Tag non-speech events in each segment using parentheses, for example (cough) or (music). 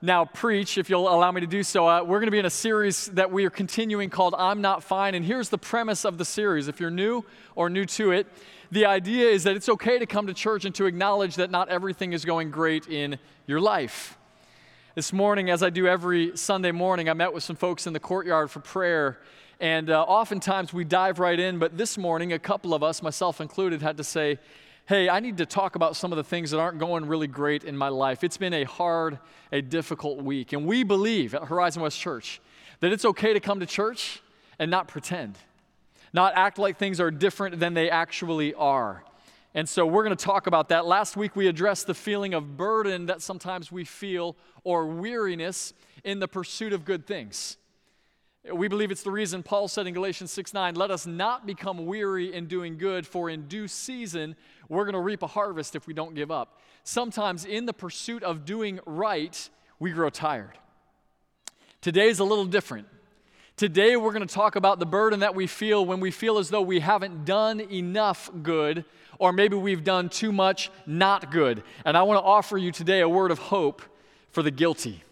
now preach, if you'll allow me to do so. Uh, we're going to be in a series that we are continuing called I'm Not Fine, and here's the premise of the series. If you're new or new to it, the idea is that it's okay to come to church and to acknowledge that not everything is going great in your life. This morning, as I do every Sunday morning, I met with some folks in the courtyard for prayer. And uh, oftentimes we dive right in, but this morning, a couple of us, myself included, had to say, hey, I need to talk about some of the things that aren't going really great in my life. It's been a hard, a difficult week. And we believe at Horizon West Church that it's okay to come to church and not pretend, not act like things are different than they actually are. And so we're going to talk about that. Last week we addressed the feeling of burden that sometimes we feel or weariness in the pursuit of good things. We believe it's the reason Paul said in Galatians 6 9, let us not become weary in doing good, for in due season we're going to reap a harvest if we don't give up. Sometimes in the pursuit of doing right, we grow tired. Today is a little different. Today we're going to talk about the burden that we feel when we feel as though we haven't done enough good, or maybe we've done too much not good. And I want to offer you today a word of hope for the guilty.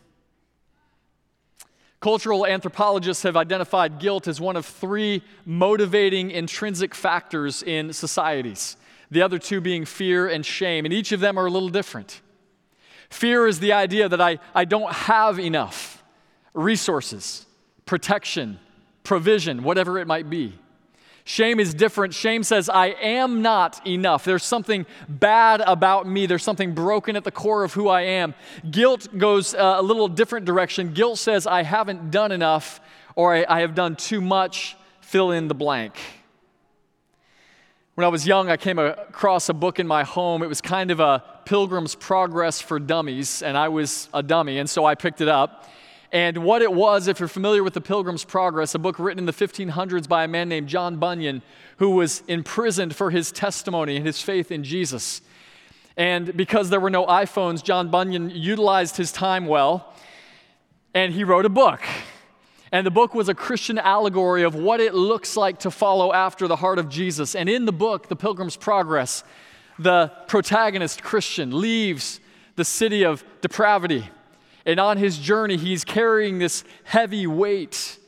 Cultural anthropologists have identified guilt as one of three motivating intrinsic factors in societies, the other two being fear and shame, and each of them are a little different. Fear is the idea that I, I don't have enough resources, protection, provision, whatever it might be. Shame is different. Shame says, I am not enough. There's something bad about me. There's something broken at the core of who I am. Guilt goes uh, a little different direction. Guilt says, I haven't done enough or I, I have done too much. Fill in the blank. When I was young, I came across a book in my home. It was kind of a Pilgrim's Progress for Dummies, and I was a dummy, and so I picked it up. And what it was, if you're familiar with the Pilgrim's Progress, a book written in the 1500s by a man named John Bunyan, who was imprisoned for his testimony and his faith in Jesus. And because there were no iPhones, John Bunyan utilized his time well, and he wrote a book. And the book was a Christian allegory of what it looks like to follow after the heart of Jesus. And in the book, The Pilgrim's Progress, the protagonist, Christian, leaves the city of depravity and on his journey, he's carrying this heavy weight.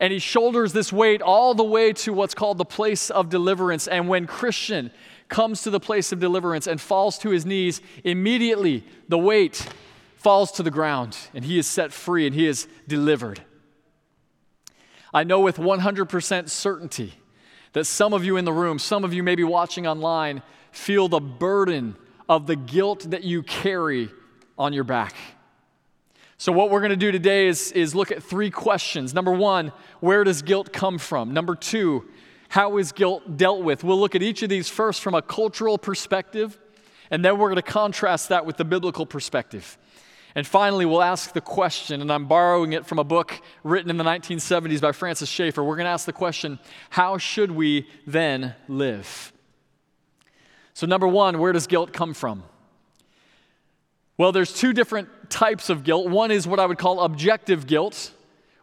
And he shoulders this weight all the way to what's called the place of deliverance. And when Christian comes to the place of deliverance and falls to his knees, immediately the weight falls to the ground and he is set free and he is delivered. I know with 100% certainty that some of you in the room, some of you maybe watching online, feel the burden of the guilt that you carry on your back. So, what we're going to do today is, is look at three questions. Number one, where does guilt come from? Number two, how is guilt dealt with? We'll look at each of these first from a cultural perspective, and then we're going to contrast that with the biblical perspective. And finally, we'll ask the question, and I'm borrowing it from a book written in the 1970s by Francis Schaeffer. We're going to ask the question how should we then live? So, number one, where does guilt come from? Well, there's two different types of guilt. One is what I would call objective guilt,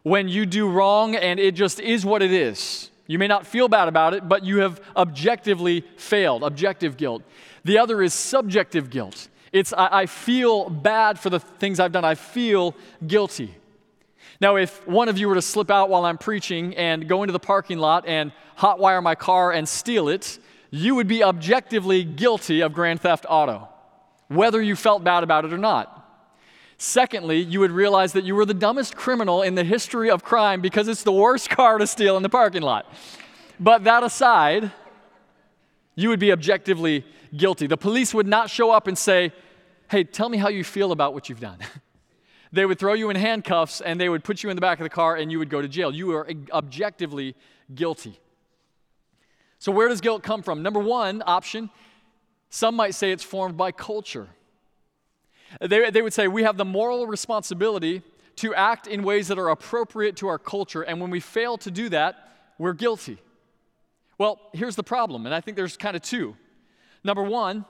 when you do wrong and it just is what it is. You may not feel bad about it, but you have objectively failed, objective guilt. The other is subjective guilt. It's I, I feel bad for the things I've done, I feel guilty. Now, if one of you were to slip out while I'm preaching and go into the parking lot and hotwire my car and steal it, you would be objectively guilty of grand theft auto whether you felt bad about it or not. Secondly, you would realize that you were the dumbest criminal in the history of crime because it's the worst (laughs) car to steal in the parking lot. But that aside, you would be objectively guilty. The police would not show up and say, Hey, tell me how you feel about what you've done. (laughs) they would throw you in handcuffs and they would put you in the back of the car and you would go to jail. You are objectively guilty. So, where does guilt come from? Number one option some might say it's formed by culture. They, they would say, We have the moral responsibility to act in ways that are appropriate to our culture, and when we fail to do that, we're guilty. Well, here's the problem, and I think there's kind of two. Number one,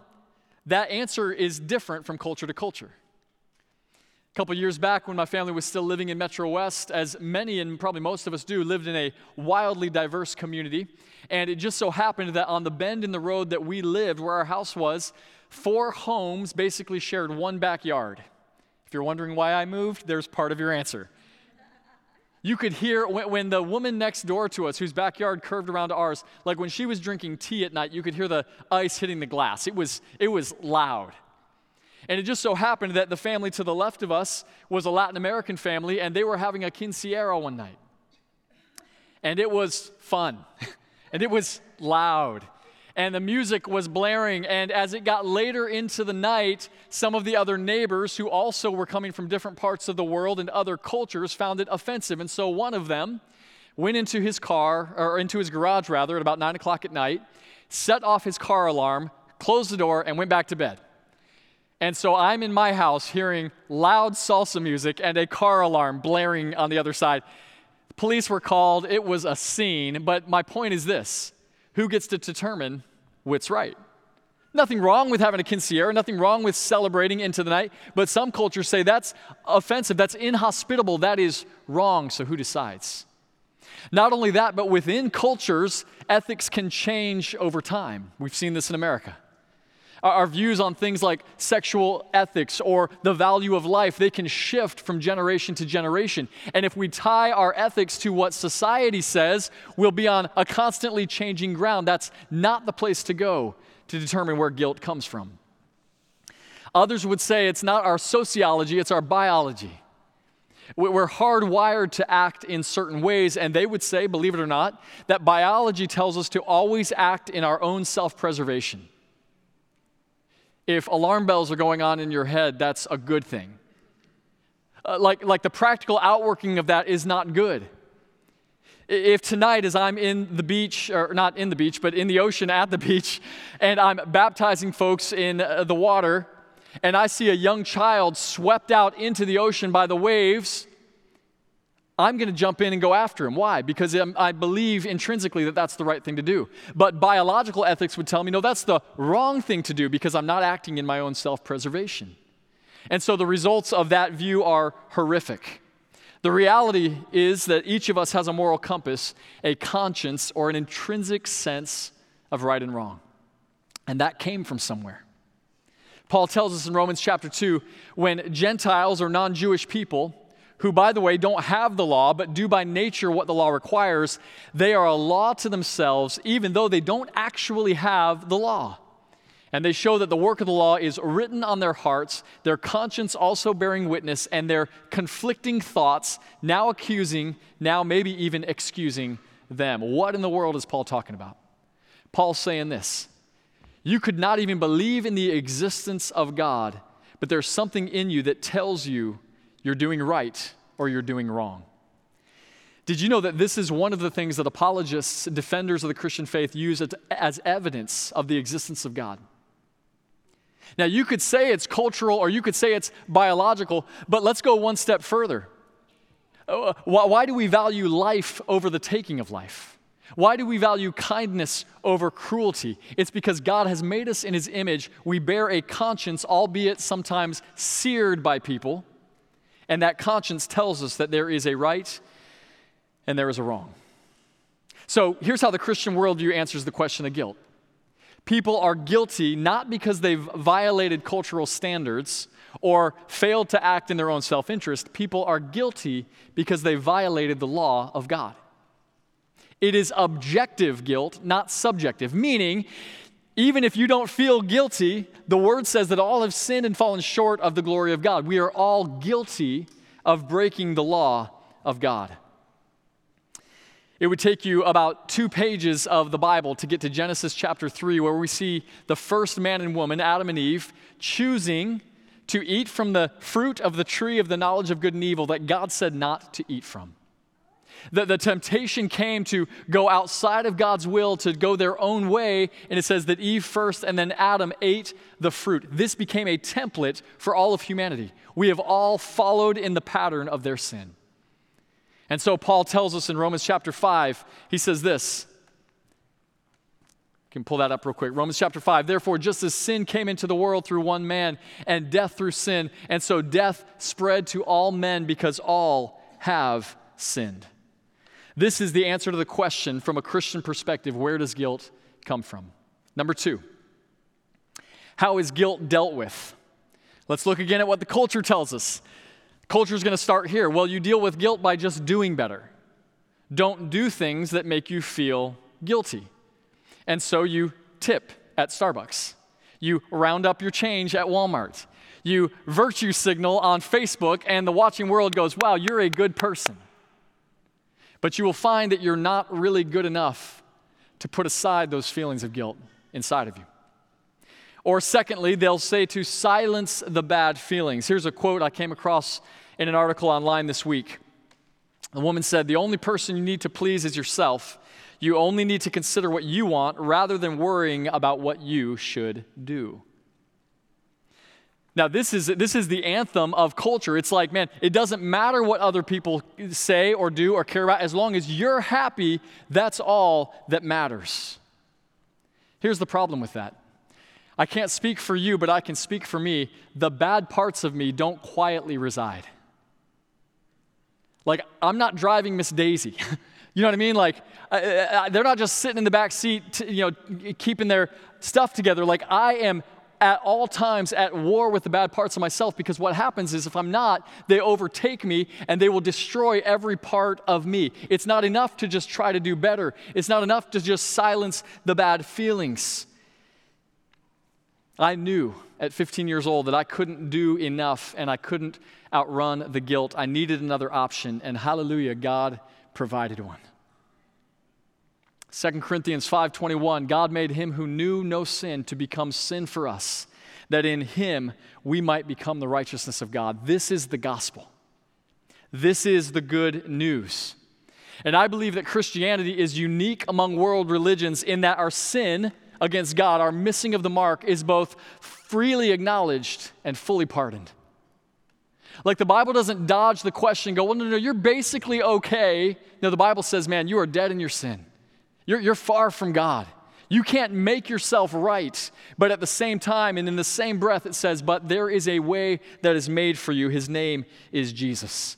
that answer is different from culture to culture. Couple years back, when my family was still living in Metro West, as many and probably most of us do, lived in a wildly diverse community. And it just so happened that on the bend in the road that we lived, where our house was, four homes basically shared one backyard. If you're wondering why I moved, there's part of your answer. You could hear when, the woman next door to us, whose backyard curved around ours, like when she was drinking tea at night, you could hear the ice hitting the glass. It was, it was loud. And it just so happened that the family to the left of us was a Latin American family, and they were having a quinceañera one night. And it was fun, (laughs) and it was loud and the music was blaring. And as it got later into the night, some of the other neighbors who also were coming from different parts of the world and other cultures found it offensive. And so one of them went into his car, or into his garage rather, at about nine o'clock at night, set off his car alarm, closed the door, and went back to bed. And so I'm in my house hearing loud salsa music and a car alarm blaring on the other side. Police were called, it was a scene, but my point is this. Who gets to determine what's right? Nothing wrong with having a quinceañera, nothing wrong with celebrating into the night, but some cultures say that's offensive, that's inhospitable, that is wrong, so who decides? Not only that, but within cultures, ethics can change over time. We've seen this in America our views on things like sexual ethics or the value of life, they can shift from generation to generation. And if we tie our ethics to what society says, we'll be on a constantly changing ground. That's not the place to go to determine where guilt comes from. Others would say it's not our sociology, it's our biology. We're hardwired to act in certain ways, and they would say, believe it or not, that biology tells us to always act in our own self preservation. If alarm bells are going on in your head, that's a good thing. Uh, like, like the practical outworking of that is not good. If tonight, as I'm in the beach, or not in the beach, but in the ocean at the (laughs) beach, and I'm baptizing folks in uh, the water, and I see a young child swept out into the ocean by the waves, I'm going to jump in and go after him. Why? Because I believe intrinsically that that's the right thing to do. But biological ethics would tell me, no, that's the wrong thing to do because I'm not acting in my own self preservation. And so the results of that view are horrific. The reality is that each of us has a moral compass, a conscience, or an intrinsic sense of right and wrong. And that came from somewhere. Paul tells us in Romans chapter 2 when Gentiles or non Jewish people, who, by the way, don't have the law, but do by nature what the law requires, they are a law to themselves, even though they don't actually have the law. And they show that the work of the law is written on their hearts, their conscience also bearing witness, and their conflicting thoughts, now accusing, now maybe even excusing them. What in the world is Paul talking about? Paul's saying this You could not even believe in the existence of God, but there's something in you that tells you you're doing right or you're doing wrong. Did you know that this is one of the things that apologists, defenders of the Christian faith, use as evidence of the existence of God? Now, you could say it's cultural or you could say it's biological, but let's go one step further. Uh, why do we value life over the taking of life? Why do we value kindness over cruelty? It's because God has made us in His image. We bear a conscience, albeit sometimes seared by people and that conscience tells us that there is a right and there is a wrong. So here's how the Christian worldview answers the question of guilt people are guilty not because they've violated cultural standards or failed to act in their own self interest. People are guilty because they violated the law of God. It is objective guilt, not subjective, meaning even if you don't feel guilty, the word says that all have sinned and fallen short of the glory of God. We are all guilty of breaking the law of God. It would take you about two pages of the Bible to get to Genesis chapter 3, where we see the first man and woman, Adam and Eve, choosing to eat from the fruit of the tree of the knowledge of good and evil that God said not to eat from. The, the temptation came to go outside of God's will, to go their own way. And it says that Eve first and then Adam ate the fruit. This became a template for all of humanity. We have all followed in the pattern of their sin. And so Paul tells us in Romans chapter 5, he says this. You can pull that up real quick. Romans chapter 5. Therefore, just as sin came into the world through one man, and death through sin, and so death spread to all men because all have sinned. This is the answer to the question from a Christian perspective where does guilt come from? Number two, how is guilt dealt with? Let's look again at what the culture tells us. Culture is going to start here. Well, you deal with guilt by just doing better. Don't do things that make you feel guilty. And so you tip at Starbucks. You round up your change at Walmart. You virtue signal on Facebook, and the watching world goes, Wow, you're a good person. But you will find that you're not really good enough to put aside those feelings of guilt inside of you. Or, secondly, they'll say to silence the bad feelings. Here's a quote I came across in an article online this week. The woman said, The only person you need to please is yourself. You only need to consider what you want rather than worrying about what you should do. Now, this is, this is the anthem of culture. It's like, man, it doesn't matter what other people say or do or care about. As long as you're happy, that's all that matters. Here's the problem with that I can't speak for you, but I can speak for me. The bad parts of me don't quietly reside. Like, I'm not driving Miss Daisy. (laughs) you know what I mean? Like, uh, uh, they're not just sitting in the back seat, you know, keeping their stuff together. Like, I am at all times at war with the bad parts of myself because what happens is if I'm not, they overtake me and they will destroy every part of me. It's not enough to just try to do better, it's not enough to just silence the bad feelings. I knew at 15 years old that I couldn't do enough and I couldn't outrun the guilt. I needed another option, and hallelujah, God provided one. 2 Corinthians 5:21 God made him who knew no sin to become sin for us that in him we might become the righteousness of God. This is the gospel. This is the good news. And I believe that Christianity is unique among world religions in that our sin against God, our missing of the mark, is both freely acknowledged and fully pardoned. Like the Bible doesn't dodge the question, go, well, no, no, you're basically okay. No, the Bible says, man, you are dead in your sin. You're, you're far from God. You can't make yourself right. But at the same time, and in the same breath, it says, But there is a way that is made for you. His name is Jesus.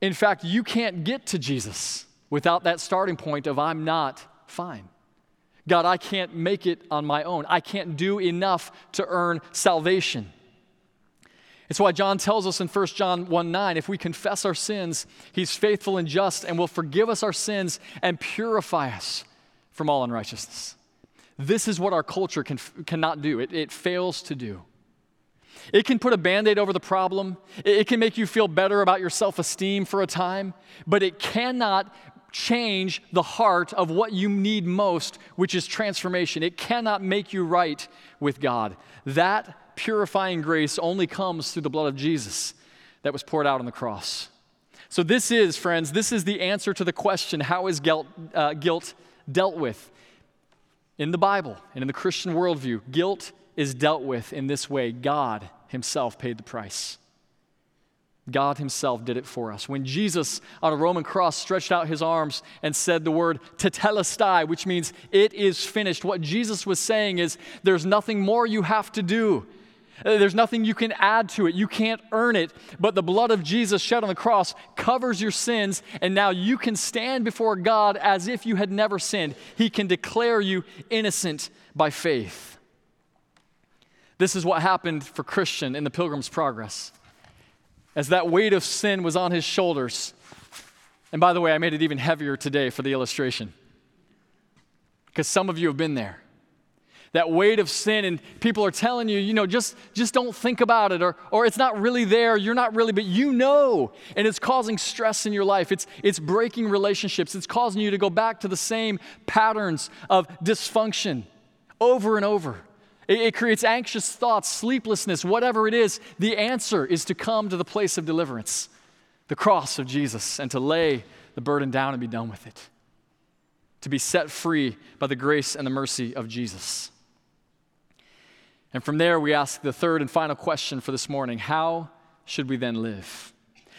In fact, you can't get to Jesus without that starting point of, I'm not fine. God, I can't make it on my own. I can't do enough to earn salvation. It's why John tells us in 1 John 1 9, if we confess our sins, he's faithful and just and will forgive us our sins and purify us from all unrighteousness. This is what our culture can, cannot do, it, it fails to do. It can put a band aid over the problem, it, it can make you feel better about your self esteem for a time, but it cannot change the heart of what you need most, which is transformation. It cannot make you right with God. That purifying grace only comes through the blood of Jesus that was poured out on the cross. So, this is, friends, this is the answer to the question how is guilt, uh, guilt dealt with? In the Bible and in the Christian worldview, guilt is dealt with in this way God Himself paid the price. God Himself did it for us. When Jesus on a Roman cross stretched out His arms and said the word tetelestai, which means it is finished, what Jesus was saying is there's nothing more you have to do. Uh, there's nothing you can add to it. You can't earn it. But the blood of Jesus shed on the cross covers your sins, and now you can stand before God as if you had never sinned. He can declare you innocent by faith. This is what happened for Christian in the Pilgrim's Progress. As that weight of sin was on his shoulders, and by the way, I made it even heavier today for the illustration, because some of you have been there that weight of sin and people are telling you you know just just don't think about it or or it's not really there you're not really but you know and it's causing stress in your life it's it's breaking relationships it's causing you to go back to the same patterns of dysfunction over and over it, it creates anxious thoughts sleeplessness whatever it is the answer is to come to the place of deliverance the cross of Jesus and to lay the burden down and be done with it. To be set free by the grace and the mercy of Jesus. And from there, we ask the third and final question for this morning How should we then live?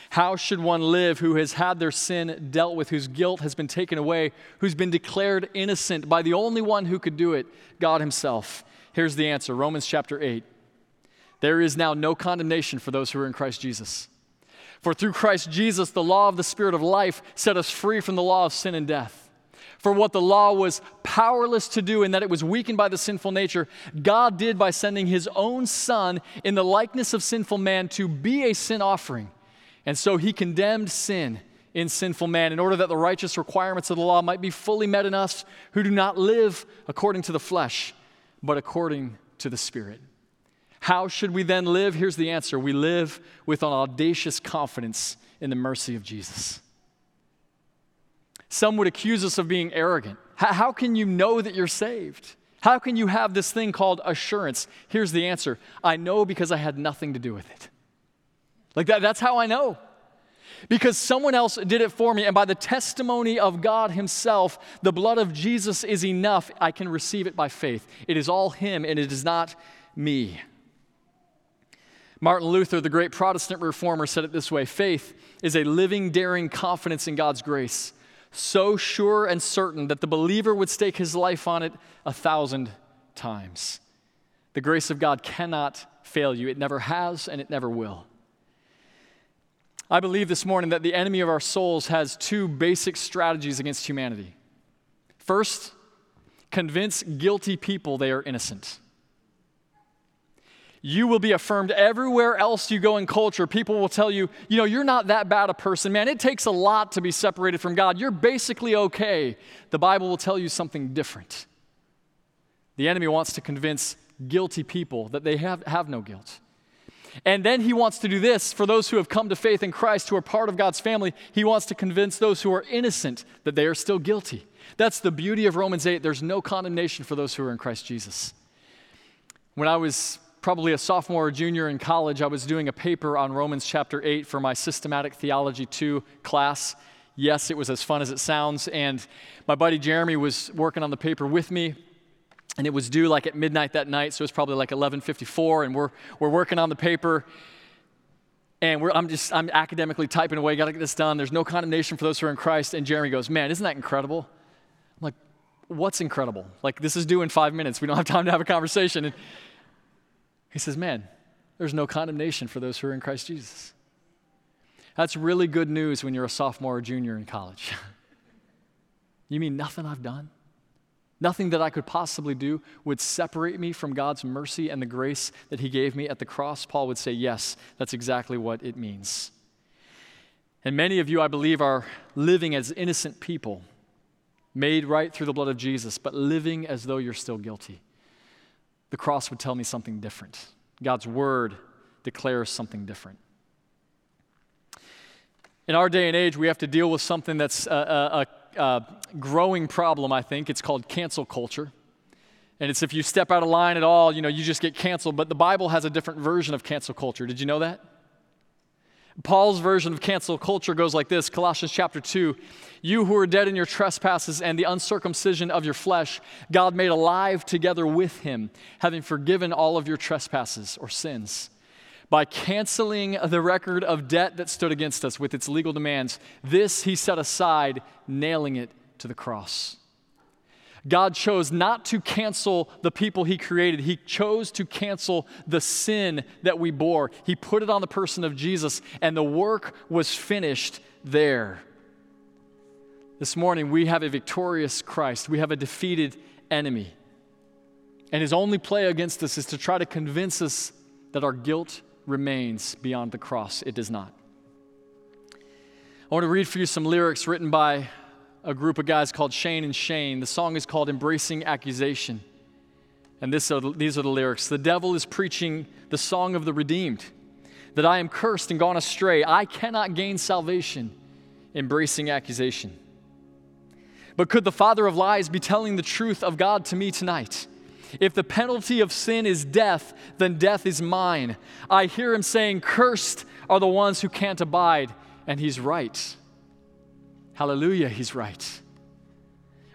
How should one live who has had their sin dealt with, whose guilt has been taken away, who's been declared innocent by the only one who could do it, God Himself? Here's the answer Romans chapter 8. There is now no condemnation for those who are in Christ Jesus. For through Christ Jesus, the law of the Spirit of life set us free from the law of sin and death. For what the law was powerless to do, in that it was weakened by the sinful nature, God did by sending His own Son in the likeness of sinful man to be a sin offering and so he condemned sin in sinful man in order that the righteous requirements of the law might be fully met in us who do not live according to the flesh, but according to the Spirit. How should we then live? Here's the answer we live with an audacious confidence in the mercy of Jesus. Some would accuse us of being arrogant. How can you know that you're saved? How can you have this thing called assurance? Here's the answer I know because I had nothing to do with it. Like that, that's how I know. Because someone else did it for me, and by the testimony of God Himself, the blood of Jesus is enough. I can receive it by faith. It is all Him, and it is not me. Martin Luther, the great Protestant reformer, said it this way faith is a living, daring confidence in God's grace, so sure and certain that the believer would stake his life on it a thousand times. The grace of God cannot fail you, it never has, and it never will. I believe this morning that the enemy of our souls has two basic strategies against humanity. First, convince guilty people they are innocent. You will be affirmed everywhere else you go in culture. People will tell you, you know, you're not that bad a person. Man, it takes a lot to be separated from God. You're basically okay. The Bible will tell you something different. The enemy wants to convince guilty people that they have, have no guilt. And then he wants to do this for those who have come to faith in Christ, who are part of God's family. He wants to convince those who are innocent that they are still guilty. That's the beauty of Romans 8. There's no condemnation for those who are in Christ Jesus. When I was probably a sophomore or junior in college, I was doing a paper on Romans chapter 8 for my Systematic Theology 2 class. Yes, it was as fun as it sounds. And my buddy Jeremy was working on the paper with me and it was due like at midnight that night so it was probably like 11.54 and we're, we're working on the paper and i'm just i'm academically typing away got to get this done. There's no condemnation for those who are in christ. And jeremy goes man isn't that incredible? I'm like what's incredible? Like this is due in five minutes. We don't have time to have a conversation. And he says man there's no condemnation for those who are in christ jesus that's really good news when you're a sophomore or junior in college (laughs) you mean nothing i've done Nothing that I could possibly do would separate me from God's mercy and the grace that He gave me at the cross. Paul would say, Yes, that's exactly what it means. And many of you, I believe, are living as innocent people, made right through the blood of Jesus, but living as though you're still guilty. The cross would tell me something different. God's word declares something different. In our day and age, we have to deal with something that's a, a, a growing problem, I think. It's called cancel culture. And it's if you step out of line at all, you know, you just get canceled. But the Bible has a different version of cancel culture. Did you know that? Paul's version of cancel culture goes like this Colossians chapter 2 You who are dead in your trespasses and the uncircumcision of your flesh, God made alive together with him, having forgiven all of your trespasses or sins by canceling the record of debt that stood against us with its legal demands. This he set aside, nailing it to the cross. God chose not to cancel the people he created. He chose to cancel the sin that we bore. He put it on the person of Jesus, and the work was finished there. This morning, we have a victorious Christ, we have a defeated enemy. And his only play against us is to try to convince us that our guilt remains beyond the cross. It does not. I want to read for you some lyrics written by a group of guys called Shane and Shane. The song is called Embracing Accusation. And this these are the lyrics The devil is preaching the song of the redeemed, that I am cursed and gone astray. I cannot gain salvation, embracing accusation. But could the father of lies be telling the truth of God to me tonight? If the penalty of sin is death, then death is mine. I hear him saying, Cursed are the ones who can't abide, and he's right. Hallelujah, he's right.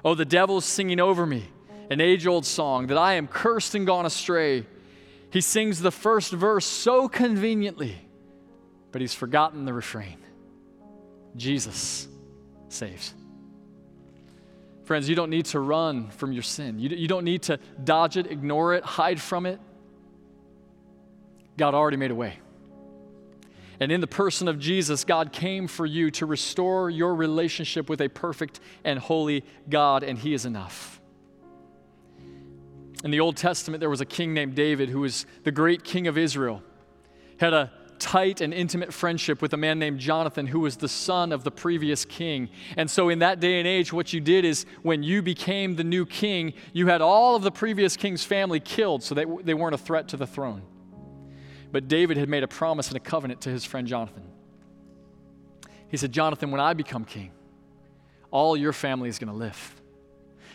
Oh, the devil's singing over me an age old song that I am cursed and gone astray. He sings the first verse so conveniently, but he's forgotten the refrain Jesus saves. Friends, you don't need to run from your sin. You, you don't need to dodge it, ignore it, hide from it. God already made a way. And in the person of Jesus, God came for you to restore your relationship with a perfect and holy God, and He is enough. In the Old Testament, there was a king named David who was the great king of Israel, had a tight and intimate friendship with a man named Jonathan, who was the son of the previous king. And so, in that day and age, what you did is when you became the new king, you had all of the previous king's family killed so they, they weren't a threat to the throne. But David had made a promise and a covenant to his friend Jonathan. He said, Jonathan, when I become king, all your family is going to live.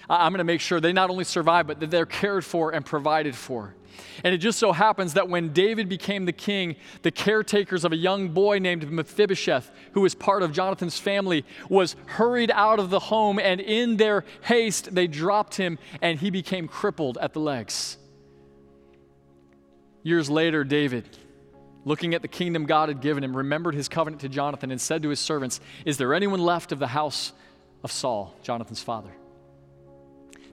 I'm going to make sure they not only survive, but that they're cared for and provided for. And it just so happens that when David became the king, the caretakers of a young boy named Mephibosheth, who was part of Jonathan's family, was hurried out of the home, and in their haste, they dropped him, and he became crippled at the legs. Years later, David, looking at the kingdom God had given him, remembered his covenant to Jonathan and said to his servants, Is there anyone left of the house of Saul, Jonathan's father?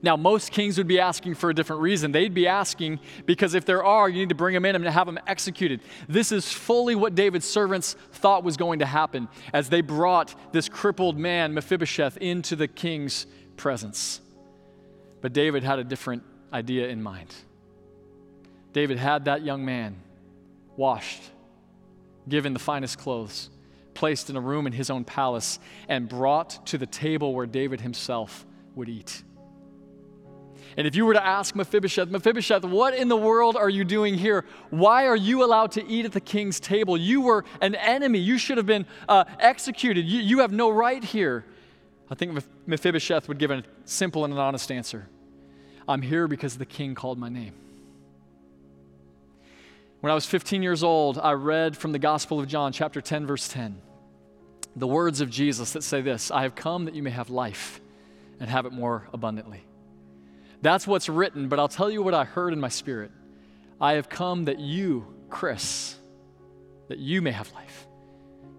Now, most kings would be asking for a different reason. They'd be asking because if there are, you need to bring them in and have them executed. This is fully what David's servants thought was going to happen as they brought this crippled man, Mephibosheth, into the king's presence. But David had a different idea in mind. David had that young man washed, given the finest clothes, placed in a room in his own palace, and brought to the table where David himself would eat. And if you were to ask Mephibosheth, Mephibosheth, what in the world are you doing here? Why are you allowed to eat at the king's table? You were an enemy. You should have been uh, executed. You, you have no right here. I think Mephibosheth would give a simple and an honest answer I'm here because the king called my name. When I was 15 years old, I read from the Gospel of John, chapter 10, verse 10, the words of Jesus that say this I have come that you may have life and have it more abundantly. That's what's written, but I'll tell you what I heard in my spirit. I have come that you, Chris, that you may have life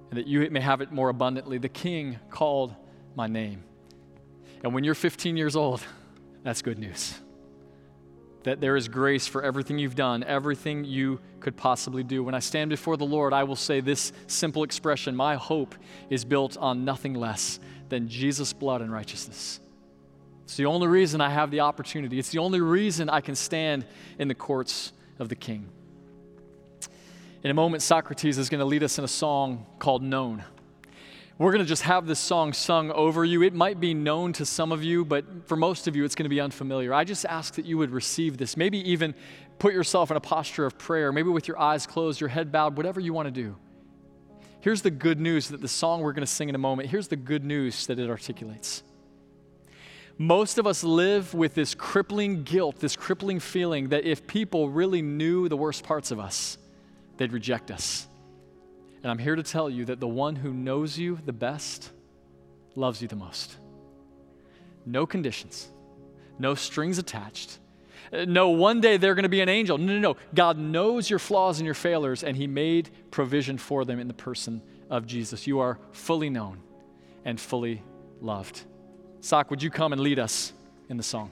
and that you may have it more abundantly. The king called my name. And when you're 15 years old, that's good news. That there is grace for everything you've done, everything you could possibly do. When I stand before the Lord, I will say this simple expression My hope is built on nothing less than Jesus' blood and righteousness. It's the only reason I have the opportunity. It's the only reason I can stand in the courts of the king. In a moment, Socrates is going to lead us in a song called Known. We're going to just have this song sung over you. It might be known to some of you, but for most of you, it's going to be unfamiliar. I just ask that you would receive this. Maybe even put yourself in a posture of prayer, maybe with your eyes closed, your head bowed, whatever you want to do. Here's the good news that the song we're going to sing in a moment, here's the good news that it articulates. Most of us live with this crippling guilt, this crippling feeling that if people really knew the worst parts of us, they'd reject us. And I'm here to tell you that the one who knows you the best loves you the most. No conditions, no strings attached. No, one day they're going to be an angel. No, no, no. God knows your flaws and your failures, and He made provision for them in the person of Jesus. You are fully known and fully loved. Sock, would you come and lead us in the song?